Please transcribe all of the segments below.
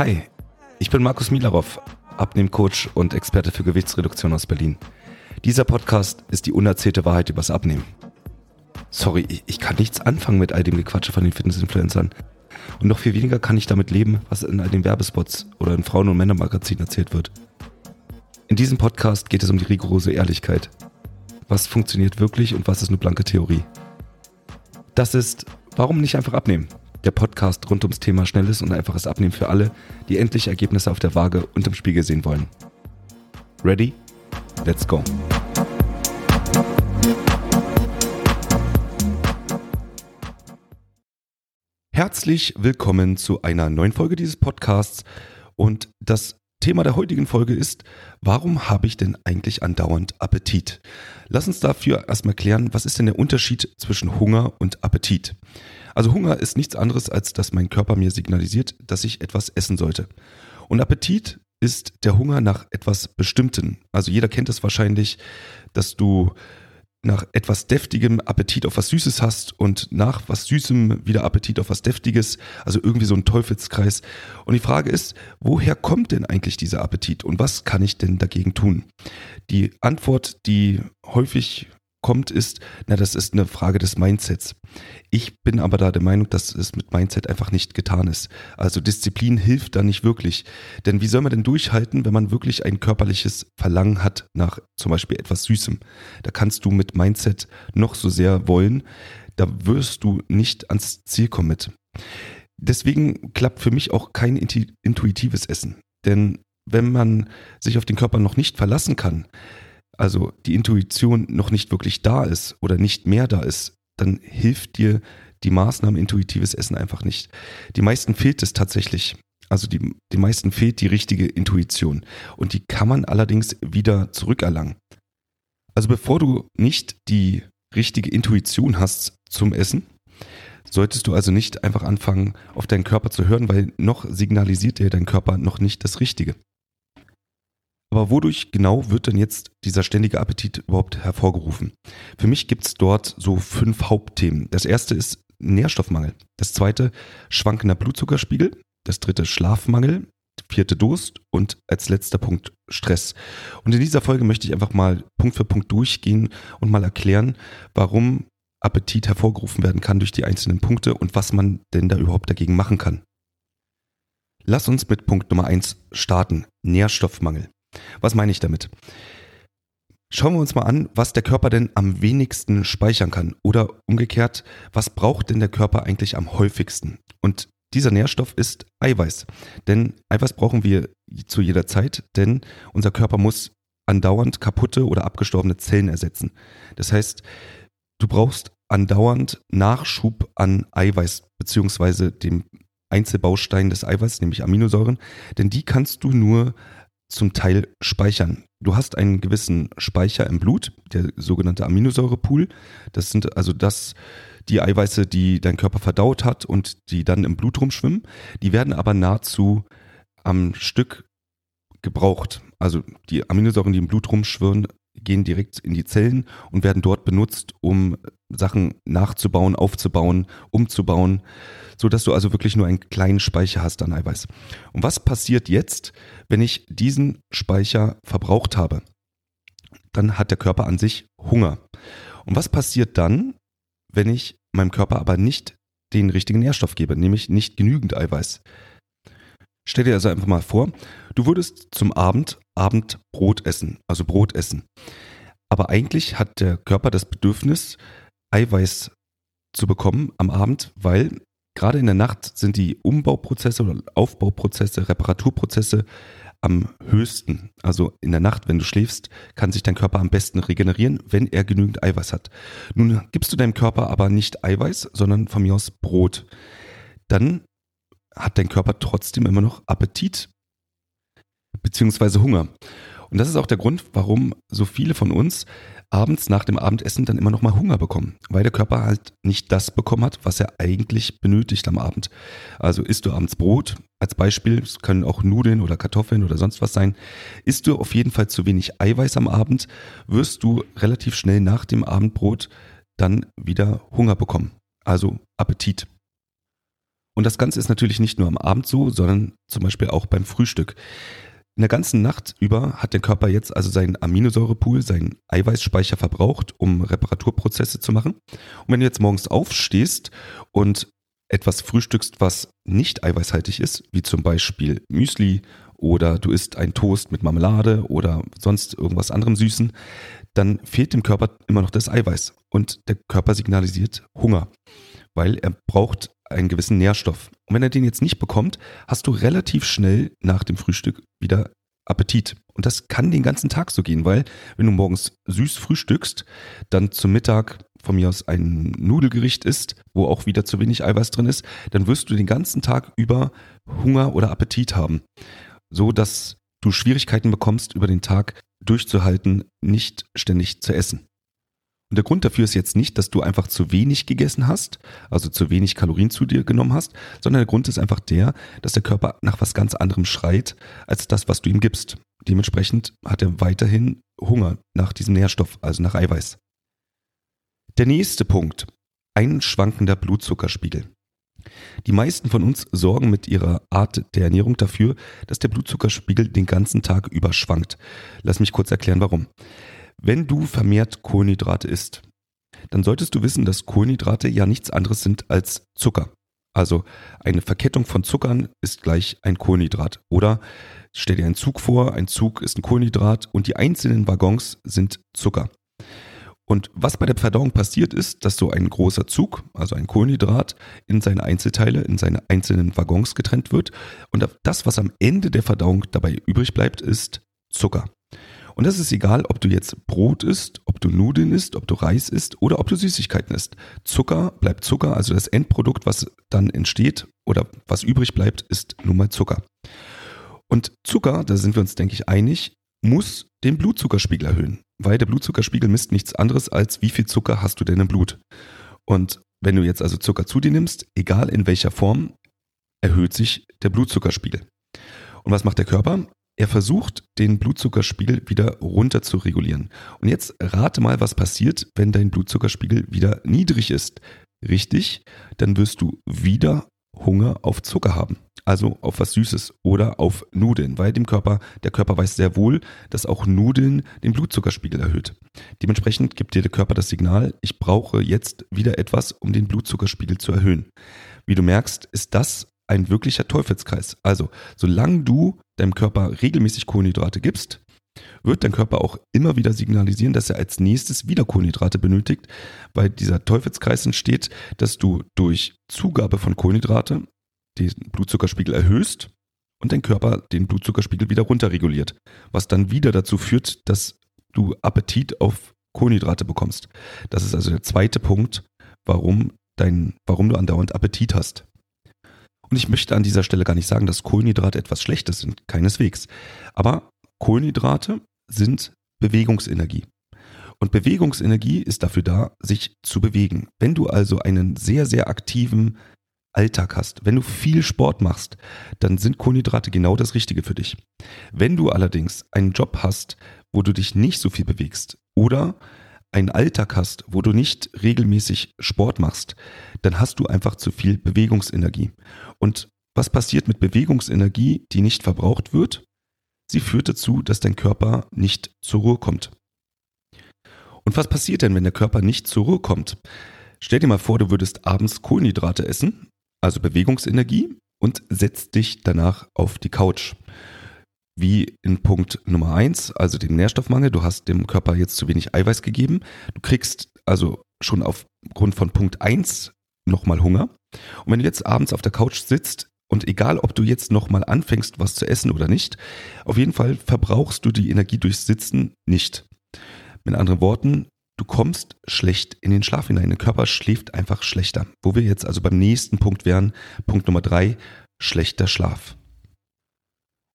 Hi, ich bin Markus Milarov, Abnehmcoach und Experte für Gewichtsreduktion aus Berlin. Dieser Podcast ist die unerzählte Wahrheit übers Abnehmen. Sorry, ich kann nichts anfangen mit all dem Gequatsche von den Fitnessinfluencern. Und noch viel weniger kann ich damit leben, was in all den Werbespots oder in Frauen- und Männermagazinen erzählt wird. In diesem Podcast geht es um die rigorose Ehrlichkeit. Was funktioniert wirklich und was ist nur blanke Theorie? Das ist Warum nicht einfach abnehmen? Der Podcast rund ums Thema schnelles und einfaches Abnehmen für alle, die endlich Ergebnisse auf der Waage und im Spiegel sehen wollen. Ready? Let's go! Herzlich willkommen zu einer neuen Folge dieses Podcasts und das Thema der heutigen Folge ist, warum habe ich denn eigentlich andauernd Appetit? Lass uns dafür erstmal klären, was ist denn der Unterschied zwischen Hunger und Appetit? Also Hunger ist nichts anderes, als dass mein Körper mir signalisiert, dass ich etwas essen sollte. Und Appetit ist der Hunger nach etwas Bestimmten. Also jeder kennt es wahrscheinlich, dass du nach etwas deftigem Appetit auf was Süßes hast und nach was Süßem wieder Appetit auf was Deftiges, also irgendwie so ein Teufelskreis. Und die Frage ist, woher kommt denn eigentlich dieser Appetit und was kann ich denn dagegen tun? Die Antwort, die häufig kommt, ist, na, das ist eine Frage des Mindsets. Ich bin aber da der Meinung, dass es mit Mindset einfach nicht getan ist. Also Disziplin hilft da nicht wirklich. Denn wie soll man denn durchhalten, wenn man wirklich ein körperliches Verlangen hat nach zum Beispiel etwas Süßem? Da kannst du mit Mindset noch so sehr wollen, da wirst du nicht ans Ziel kommen mit. Deswegen klappt für mich auch kein intuitives Essen. Denn wenn man sich auf den Körper noch nicht verlassen kann, also die Intuition noch nicht wirklich da ist oder nicht mehr da ist, dann hilft dir die Maßnahme intuitives Essen einfach nicht. Die meisten fehlt es tatsächlich. Also die, die meisten fehlt die richtige Intuition. Und die kann man allerdings wieder zurückerlangen. Also bevor du nicht die richtige Intuition hast zum Essen, solltest du also nicht einfach anfangen, auf deinen Körper zu hören, weil noch signalisiert dir dein Körper noch nicht das Richtige. Aber wodurch genau wird denn jetzt dieser ständige Appetit überhaupt hervorgerufen? Für mich gibt es dort so fünf Hauptthemen. Das erste ist Nährstoffmangel. Das zweite schwankender Blutzuckerspiegel. Das dritte Schlafmangel. Vierte Durst und als letzter Punkt Stress. Und in dieser Folge möchte ich einfach mal Punkt für Punkt durchgehen und mal erklären, warum Appetit hervorgerufen werden kann durch die einzelnen Punkte und was man denn da überhaupt dagegen machen kann. Lass uns mit Punkt Nummer eins starten. Nährstoffmangel. Was meine ich damit? Schauen wir uns mal an, was der Körper denn am wenigsten speichern kann oder umgekehrt, was braucht denn der Körper eigentlich am häufigsten? Und dieser Nährstoff ist Eiweiß. Denn Eiweiß brauchen wir zu jeder Zeit, denn unser Körper muss andauernd kaputte oder abgestorbene Zellen ersetzen. Das heißt, du brauchst andauernd Nachschub an Eiweiß beziehungsweise dem Einzelbaustein des Eiweiß, nämlich Aminosäuren, denn die kannst du nur zum Teil speichern. Du hast einen gewissen Speicher im Blut, der sogenannte Aminosäurepool. Das sind also das, die Eiweiße, die dein Körper verdaut hat und die dann im Blut rumschwimmen. Die werden aber nahezu am Stück gebraucht. Also die Aminosäuren, die im Blut rumschwirren, gehen direkt in die Zellen und werden dort benutzt, um Sachen nachzubauen, aufzubauen, umzubauen, so dass du also wirklich nur einen kleinen Speicher hast an Eiweiß. Und was passiert jetzt, wenn ich diesen Speicher verbraucht habe? Dann hat der Körper an sich Hunger. Und was passiert dann, wenn ich meinem Körper aber nicht den richtigen Nährstoff gebe, nämlich nicht genügend Eiweiß? Stell dir also einfach mal vor, du würdest zum Abend Abendbrot essen, also Brot essen. Aber eigentlich hat der Körper das Bedürfnis, Eiweiß zu bekommen am Abend, weil gerade in der Nacht sind die Umbauprozesse oder Aufbauprozesse, Reparaturprozesse am höchsten. Also in der Nacht, wenn du schläfst, kann sich dein Körper am besten regenerieren, wenn er genügend Eiweiß hat. Nun gibst du deinem Körper aber nicht Eiweiß, sondern von mir aus Brot. Dann hat dein Körper trotzdem immer noch Appetit beziehungsweise Hunger. Und das ist auch der Grund, warum so viele von uns abends nach dem Abendessen dann immer noch mal Hunger bekommen, weil der Körper halt nicht das bekommen hat, was er eigentlich benötigt am Abend. Also isst du abends Brot, als Beispiel, es können auch Nudeln oder Kartoffeln oder sonst was sein, isst du auf jeden Fall zu wenig Eiweiß am Abend, wirst du relativ schnell nach dem Abendbrot dann wieder Hunger bekommen, also Appetit. Und das Ganze ist natürlich nicht nur am Abend so, sondern zum Beispiel auch beim Frühstück. In der ganzen Nacht über hat der Körper jetzt also seinen Aminosäurepool, seinen Eiweißspeicher verbraucht, um Reparaturprozesse zu machen. Und wenn du jetzt morgens aufstehst und etwas frühstückst, was nicht eiweißhaltig ist, wie zum Beispiel Müsli oder du isst ein Toast mit Marmelade oder sonst irgendwas anderem Süßen, dann fehlt dem Körper immer noch das Eiweiß und der Körper signalisiert Hunger, weil er braucht einen gewissen Nährstoff. Und wenn er den jetzt nicht bekommt, hast du relativ schnell nach dem Frühstück wieder Appetit. Und das kann den ganzen Tag so gehen, weil wenn du morgens süß frühstückst, dann zum Mittag von mir aus ein Nudelgericht isst, wo auch wieder zu wenig Eiweiß drin ist, dann wirst du den ganzen Tag über Hunger oder Appetit haben. So dass du Schwierigkeiten bekommst, über den Tag durchzuhalten, nicht ständig zu essen. Und der Grund dafür ist jetzt nicht, dass du einfach zu wenig gegessen hast, also zu wenig Kalorien zu dir genommen hast, sondern der Grund ist einfach der, dass der Körper nach was ganz anderem schreit, als das, was du ihm gibst. Dementsprechend hat er weiterhin Hunger nach diesem Nährstoff, also nach Eiweiß. Der nächste Punkt. Ein schwankender Blutzuckerspiegel. Die meisten von uns sorgen mit ihrer Art der Ernährung dafür, dass der Blutzuckerspiegel den ganzen Tag über schwankt. Lass mich kurz erklären, warum. Wenn du vermehrt Kohlenhydrate isst, dann solltest du wissen, dass Kohlenhydrate ja nichts anderes sind als Zucker. Also eine Verkettung von Zuckern ist gleich ein Kohlenhydrat. Oder stell dir einen Zug vor, ein Zug ist ein Kohlenhydrat und die einzelnen Waggons sind Zucker. Und was bei der Verdauung passiert ist, dass so ein großer Zug, also ein Kohlenhydrat, in seine Einzelteile, in seine einzelnen Waggons getrennt wird. Und das, was am Ende der Verdauung dabei übrig bleibt, ist Zucker. Und das ist egal, ob du jetzt Brot isst, ob du Nudeln isst, ob du Reis isst oder ob du Süßigkeiten isst. Zucker bleibt Zucker, also das Endprodukt, was dann entsteht oder was übrig bleibt, ist nun mal Zucker. Und Zucker, da sind wir uns, denke ich, einig, muss den Blutzuckerspiegel erhöhen, weil der Blutzuckerspiegel misst nichts anderes als wie viel Zucker hast du denn im Blut. Und wenn du jetzt also Zucker zu dir nimmst, egal in welcher Form, erhöht sich der Blutzuckerspiegel. Und was macht der Körper? Er versucht, den Blutzuckerspiegel wieder runter zu regulieren. Und jetzt rate mal, was passiert, wenn dein Blutzuckerspiegel wieder niedrig ist. Richtig, dann wirst du wieder Hunger auf Zucker haben. Also auf was Süßes oder auf Nudeln, weil dem Körper, der Körper weiß sehr wohl, dass auch Nudeln den Blutzuckerspiegel erhöht. Dementsprechend gibt dir der Körper das Signal, ich brauche jetzt wieder etwas, um den Blutzuckerspiegel zu erhöhen. Wie du merkst, ist das ein wirklicher Teufelskreis. Also, solange du deinem Körper regelmäßig Kohlenhydrate gibst, wird dein Körper auch immer wieder signalisieren, dass er als nächstes wieder Kohlenhydrate benötigt, weil dieser Teufelskreis entsteht, dass du durch Zugabe von Kohlenhydrate den Blutzuckerspiegel erhöhst und dein Körper den Blutzuckerspiegel wieder runterreguliert, was dann wieder dazu führt, dass du Appetit auf Kohlenhydrate bekommst. Das ist also der zweite Punkt, warum dein, warum du andauernd Appetit hast. Und ich möchte an dieser Stelle gar nicht sagen, dass Kohlenhydrate etwas Schlechtes sind, keineswegs. Aber Kohlenhydrate sind Bewegungsenergie. Und Bewegungsenergie ist dafür da, sich zu bewegen. Wenn du also einen sehr, sehr aktiven Alltag hast, wenn du viel Sport machst, dann sind Kohlenhydrate genau das Richtige für dich. Wenn du allerdings einen Job hast, wo du dich nicht so viel bewegst oder einen Alltag hast, wo du nicht regelmäßig Sport machst, dann hast du einfach zu viel Bewegungsenergie. Und was passiert mit Bewegungsenergie, die nicht verbraucht wird? Sie führt dazu, dass dein Körper nicht zur Ruhe kommt. Und was passiert denn, wenn der Körper nicht zur Ruhe kommt? Stell dir mal vor, du würdest abends Kohlenhydrate essen, also Bewegungsenergie, und setzt dich danach auf die Couch wie in Punkt Nummer eins, also dem Nährstoffmangel. Du hast dem Körper jetzt zu wenig Eiweiß gegeben. Du kriegst also schon aufgrund von Punkt eins nochmal Hunger. Und wenn du jetzt abends auf der Couch sitzt und egal, ob du jetzt nochmal anfängst, was zu essen oder nicht, auf jeden Fall verbrauchst du die Energie durchs Sitzen nicht. Mit anderen Worten, du kommst schlecht in den Schlaf hinein. Der Körper schläft einfach schlechter. Wo wir jetzt also beim nächsten Punkt wären, Punkt Nummer drei, schlechter Schlaf.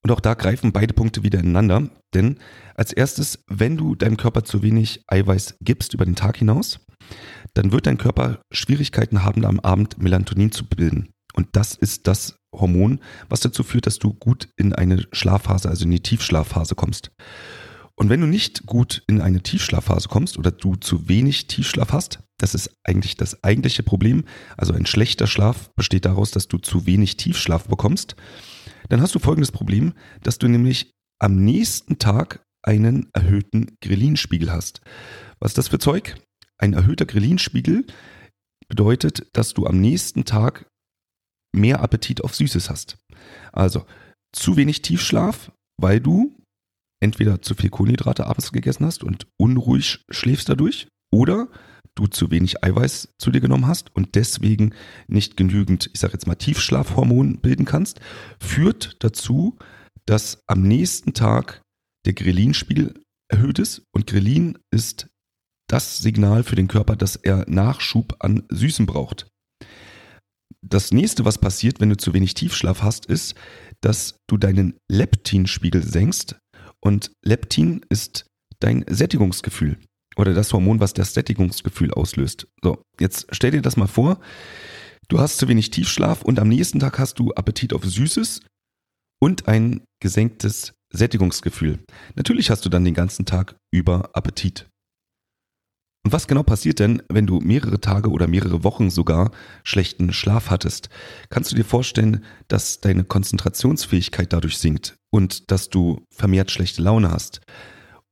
Und auch da greifen beide Punkte wieder ineinander. Denn als erstes, wenn du deinem Körper zu wenig Eiweiß gibst über den Tag hinaus, dann wird dein Körper Schwierigkeiten haben, am Abend Melatonin zu bilden. Und das ist das Hormon, was dazu führt, dass du gut in eine Schlafphase, also in die Tiefschlafphase kommst. Und wenn du nicht gut in eine Tiefschlafphase kommst oder du zu wenig Tiefschlaf hast, das ist eigentlich das eigentliche Problem. Also ein schlechter Schlaf besteht daraus, dass du zu wenig Tiefschlaf bekommst. Dann hast du folgendes Problem, dass du nämlich am nächsten Tag einen erhöhten Ghrelin-Spiegel hast. Was ist das für Zeug? Ein erhöhter Ghrelin-Spiegel bedeutet, dass du am nächsten Tag mehr Appetit auf Süßes hast. Also zu wenig Tiefschlaf, weil du entweder zu viel Kohlenhydrate abends gegessen hast und unruhig schläfst dadurch oder du zu wenig Eiweiß zu dir genommen hast und deswegen nicht genügend, ich sage jetzt mal, Tiefschlafhormon bilden kannst, führt dazu, dass am nächsten Tag der Grelin-Spiegel erhöht ist. Und Grelin ist das Signal für den Körper, dass er Nachschub an Süßen braucht. Das nächste, was passiert, wenn du zu wenig Tiefschlaf hast, ist, dass du deinen Leptinspiegel senkst. Und Leptin ist dein Sättigungsgefühl oder das Hormon, was das Sättigungsgefühl auslöst. So, jetzt stell dir das mal vor. Du hast zu wenig Tiefschlaf und am nächsten Tag hast du Appetit auf Süßes und ein gesenktes Sättigungsgefühl. Natürlich hast du dann den ganzen Tag über Appetit. Und was genau passiert denn, wenn du mehrere Tage oder mehrere Wochen sogar schlechten Schlaf hattest? Kannst du dir vorstellen, dass deine Konzentrationsfähigkeit dadurch sinkt und dass du vermehrt schlechte Laune hast?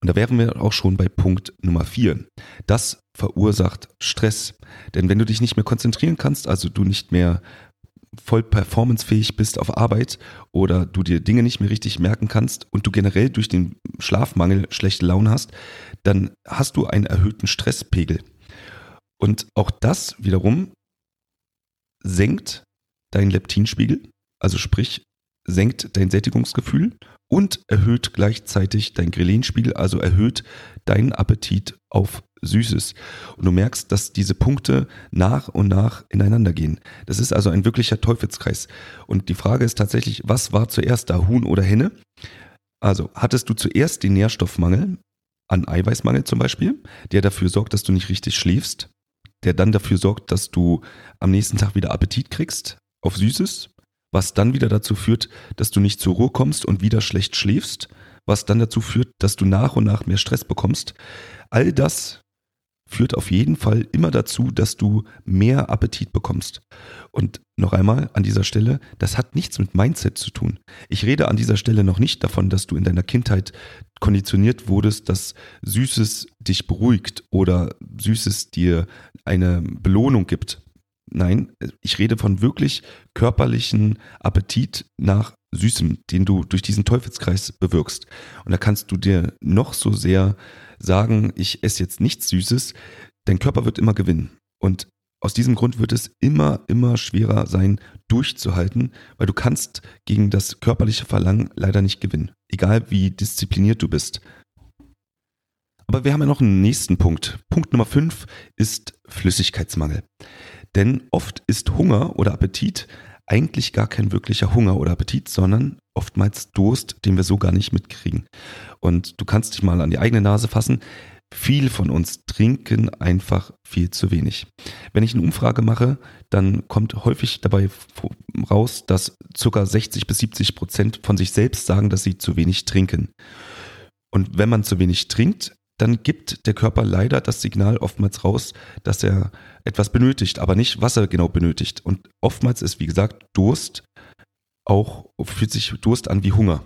Und da wären wir auch schon bei Punkt Nummer vier. Das verursacht Stress. Denn wenn du dich nicht mehr konzentrieren kannst, also du nicht mehr voll performancefähig bist auf Arbeit oder du dir Dinge nicht mehr richtig merken kannst und du generell durch den Schlafmangel schlechte Laune hast, dann hast du einen erhöhten Stresspegel. Und auch das wiederum senkt deinen Leptinspiegel, also sprich senkt dein Sättigungsgefühl und erhöht gleichzeitig dein Grelinspiegel, also erhöht deinen Appetit auf Süßes. Und du merkst, dass diese Punkte nach und nach ineinander gehen. Das ist also ein wirklicher Teufelskreis. Und die Frage ist tatsächlich, was war zuerst da, Huhn oder Henne? Also, hattest du zuerst den Nährstoffmangel, an Eiweißmangel zum Beispiel, der dafür sorgt, dass du nicht richtig schläfst, der dann dafür sorgt, dass du am nächsten Tag wieder Appetit kriegst auf Süßes, was dann wieder dazu führt, dass du nicht zur Ruhe kommst und wieder schlecht schläfst, was dann dazu führt, dass du nach und nach mehr Stress bekommst. All das führt auf jeden Fall immer dazu, dass du mehr Appetit bekommst. Und noch einmal an dieser Stelle, das hat nichts mit Mindset zu tun. Ich rede an dieser Stelle noch nicht davon, dass du in deiner Kindheit konditioniert wurdest, dass Süßes dich beruhigt oder Süßes dir eine Belohnung gibt. Nein, ich rede von wirklich körperlichen Appetit nach Süßem, den du durch diesen Teufelskreis bewirkst. Und da kannst du dir noch so sehr sagen, ich esse jetzt nichts Süßes, dein Körper wird immer gewinnen. Und aus diesem Grund wird es immer, immer schwerer sein, durchzuhalten, weil du kannst gegen das körperliche Verlangen leider nicht gewinnen. Egal wie diszipliniert du bist. Aber wir haben ja noch einen nächsten Punkt. Punkt Nummer 5 ist Flüssigkeitsmangel. Denn oft ist Hunger oder Appetit eigentlich gar kein wirklicher Hunger oder Appetit, sondern oftmals Durst, den wir so gar nicht mitkriegen. Und du kannst dich mal an die eigene Nase fassen. Viel von uns trinken einfach viel zu wenig. Wenn ich eine Umfrage mache, dann kommt häufig dabei raus, dass ca. 60 bis 70 Prozent von sich selbst sagen, dass sie zu wenig trinken. Und wenn man zu wenig trinkt, dann gibt der Körper leider das Signal oftmals raus, dass er etwas benötigt, aber nicht, was er genau benötigt. Und oftmals ist, wie gesagt, Durst auch, fühlt sich Durst an wie Hunger.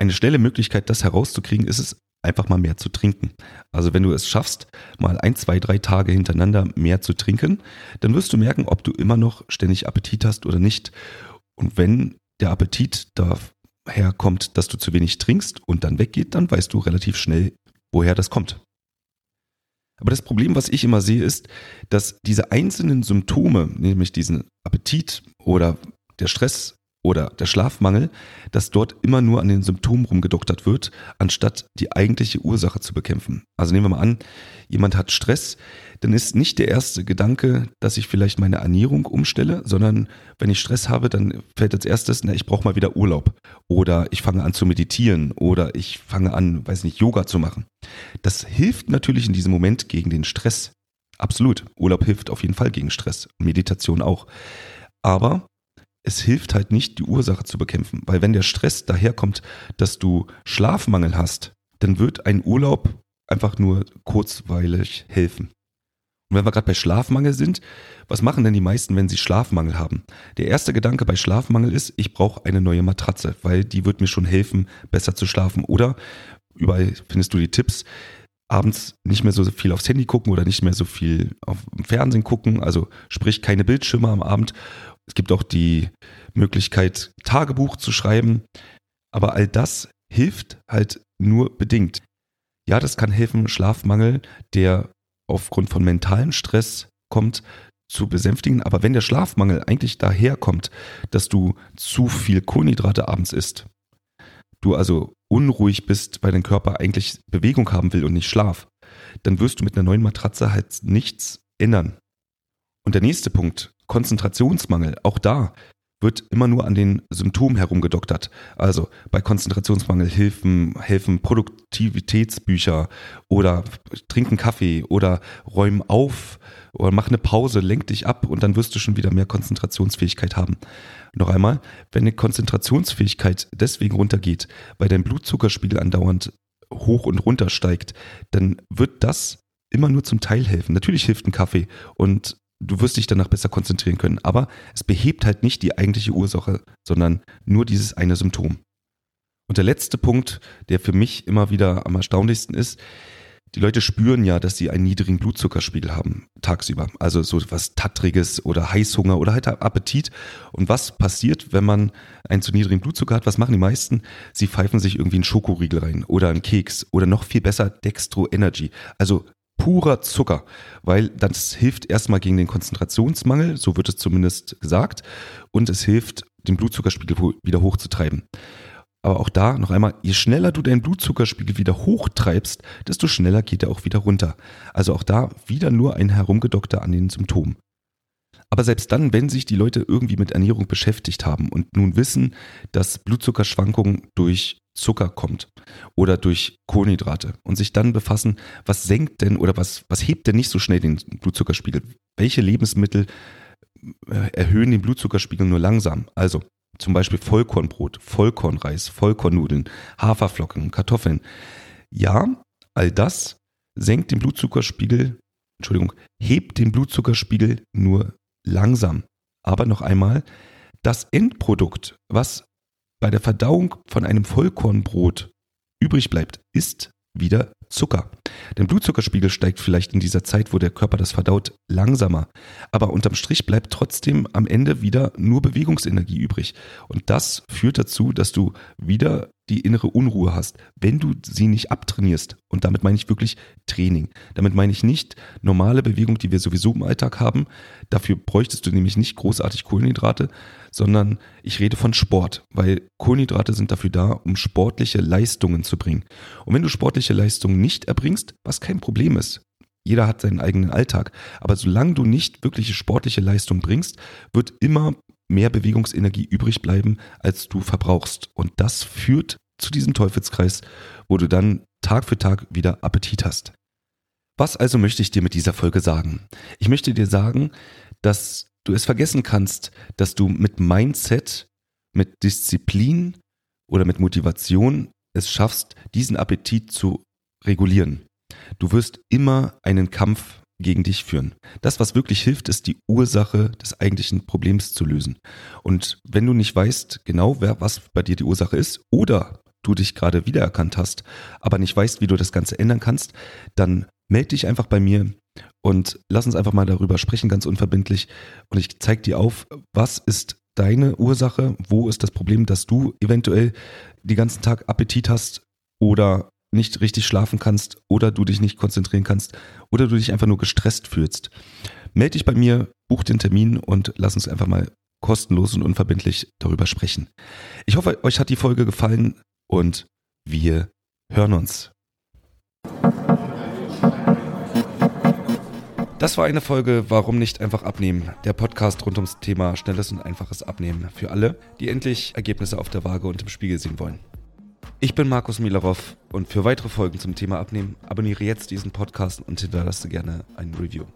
Eine schnelle Möglichkeit, das herauszukriegen, ist es, einfach mal mehr zu trinken. Also wenn du es schaffst, mal ein, zwei, drei Tage hintereinander mehr zu trinken, dann wirst du merken, ob du immer noch ständig Appetit hast oder nicht. Und wenn der Appetit daher kommt, dass du zu wenig trinkst und dann weggeht, dann weißt du relativ schnell, woher das kommt. Aber das Problem, was ich immer sehe, ist, dass diese einzelnen Symptome, nämlich diesen Appetit oder der Stress oder der Schlafmangel, dass dort immer nur an den Symptomen rumgedoktert wird, anstatt die eigentliche Ursache zu bekämpfen. Also nehmen wir mal an, jemand hat Stress, dann ist nicht der erste Gedanke, dass ich vielleicht meine Ernährung umstelle, sondern wenn ich Stress habe, dann fällt als erstes, na, ich brauche mal wieder Urlaub oder ich fange an zu meditieren oder ich fange an, weiß nicht, Yoga zu machen. Das hilft natürlich in diesem Moment gegen den Stress. Absolut. Urlaub hilft auf jeden Fall gegen Stress. Meditation auch. Aber es hilft halt nicht, die Ursache zu bekämpfen. Weil wenn der Stress daherkommt, dass du Schlafmangel hast, dann wird ein Urlaub einfach nur kurzweilig helfen. Und wenn wir gerade bei Schlafmangel sind, was machen denn die meisten, wenn sie Schlafmangel haben? Der erste Gedanke bei Schlafmangel ist, ich brauche eine neue Matratze, weil die wird mir schon helfen, besser zu schlafen. Oder überall findest du die Tipps, abends nicht mehr so viel aufs Handy gucken oder nicht mehr so viel auf dem Fernsehen gucken, also sprich keine Bildschirme am Abend. Es gibt auch die Möglichkeit, Tagebuch zu schreiben, aber all das hilft halt nur bedingt. Ja, das kann helfen, Schlafmangel, der aufgrund von mentalem Stress kommt, zu besänftigen. Aber wenn der Schlafmangel eigentlich daherkommt, dass du zu viel Kohlenhydrate abends isst, du also unruhig bist, weil dein Körper eigentlich Bewegung haben will und nicht Schlaf, dann wirst du mit einer neuen Matratze halt nichts ändern. Und der nächste Punkt, Konzentrationsmangel, auch da wird immer nur an den Symptomen herumgedoktert. Also bei Konzentrationsmangel helfen, helfen Produktivitätsbücher oder trinken Kaffee oder räumen auf oder mach eine Pause, lenk dich ab und dann wirst du schon wieder mehr Konzentrationsfähigkeit haben. Noch einmal, wenn eine Konzentrationsfähigkeit deswegen runtergeht, weil dein Blutzuckerspiegel andauernd hoch und runter steigt, dann wird das immer nur zum Teil helfen. Natürlich hilft ein Kaffee und du wirst dich danach besser konzentrieren können. Aber es behebt halt nicht die eigentliche Ursache, sondern nur dieses eine Symptom. Und der letzte Punkt, der für mich immer wieder am erstaunlichsten ist, die Leute spüren ja, dass sie einen niedrigen Blutzuckerspiegel haben tagsüber. Also so was Tattriges oder Heißhunger oder halt Appetit. Und was passiert, wenn man einen zu niedrigen Blutzucker hat? Was machen die meisten? Sie pfeifen sich irgendwie einen Schokoriegel rein oder einen Keks oder noch viel besser Dextro Energy. Also purer Zucker, weil das hilft erstmal gegen den Konzentrationsmangel, so wird es zumindest gesagt, und es hilft, den Blutzuckerspiegel wieder hochzutreiben. Aber auch da noch einmal, je schneller du deinen Blutzuckerspiegel wieder hochtreibst, desto schneller geht er auch wieder runter. Also auch da wieder nur ein Herumgedockter an den Symptomen. Aber selbst dann, wenn sich die Leute irgendwie mit Ernährung beschäftigt haben und nun wissen, dass Blutzuckerschwankungen durch Zucker kommt oder durch Kohlenhydrate und sich dann befassen, was senkt denn oder was, was hebt denn nicht so schnell den Blutzuckerspiegel? Welche Lebensmittel äh, erhöhen den Blutzuckerspiegel nur langsam? Also zum Beispiel Vollkornbrot, Vollkornreis, Vollkornnudeln, Haferflocken, Kartoffeln. Ja, all das senkt den Blutzuckerspiegel, Entschuldigung, hebt den Blutzuckerspiegel nur langsam. Aber noch einmal, das Endprodukt, was bei der Verdauung von einem Vollkornbrot übrig bleibt, ist wieder Zucker. Der Blutzuckerspiegel steigt vielleicht in dieser Zeit, wo der Körper das verdaut, langsamer. Aber unterm Strich bleibt trotzdem am Ende wieder nur Bewegungsenergie übrig. Und das führt dazu, dass du wieder die innere Unruhe hast, wenn du sie nicht abtrainierst. Und damit meine ich wirklich Training. Damit meine ich nicht normale Bewegung, die wir sowieso im Alltag haben. Dafür bräuchtest du nämlich nicht großartig Kohlenhydrate, sondern ich rede von Sport, weil Kohlenhydrate sind dafür da, um sportliche Leistungen zu bringen. Und wenn du sportliche Leistungen nicht erbringst, was kein Problem ist, jeder hat seinen eigenen Alltag. Aber solange du nicht wirkliche sportliche Leistung bringst, wird immer mehr Bewegungsenergie übrig bleiben, als du verbrauchst. Und das führt zu diesem Teufelskreis, wo du dann Tag für Tag wieder Appetit hast. Was also möchte ich dir mit dieser Folge sagen? Ich möchte dir sagen, dass du es vergessen kannst, dass du mit Mindset, mit Disziplin oder mit Motivation es schaffst, diesen Appetit zu regulieren. Du wirst immer einen Kampf gegen dich führen. Das, was wirklich hilft, ist die Ursache des eigentlichen Problems zu lösen. Und wenn du nicht weißt genau, wer, was bei dir die Ursache ist oder du dich gerade wiedererkannt hast, aber nicht weißt, wie du das Ganze ändern kannst, dann melde dich einfach bei mir und lass uns einfach mal darüber sprechen, ganz unverbindlich. Und ich zeige dir auf, was ist deine Ursache, wo ist das Problem, dass du eventuell den ganzen Tag Appetit hast oder nicht richtig schlafen kannst oder du dich nicht konzentrieren kannst oder du dich einfach nur gestresst fühlst. Meld dich bei mir, buch den Termin und lass uns einfach mal kostenlos und unverbindlich darüber sprechen. Ich hoffe, euch hat die Folge gefallen und wir hören uns. Das war eine Folge Warum nicht einfach abnehmen? Der Podcast rund ums Thema schnelles und einfaches Abnehmen für alle, die endlich Ergebnisse auf der Waage und im Spiegel sehen wollen. Ich bin Markus Milarov und für weitere Folgen zum Thema Abnehmen abonniere jetzt diesen Podcast und hinterlasse gerne ein Review.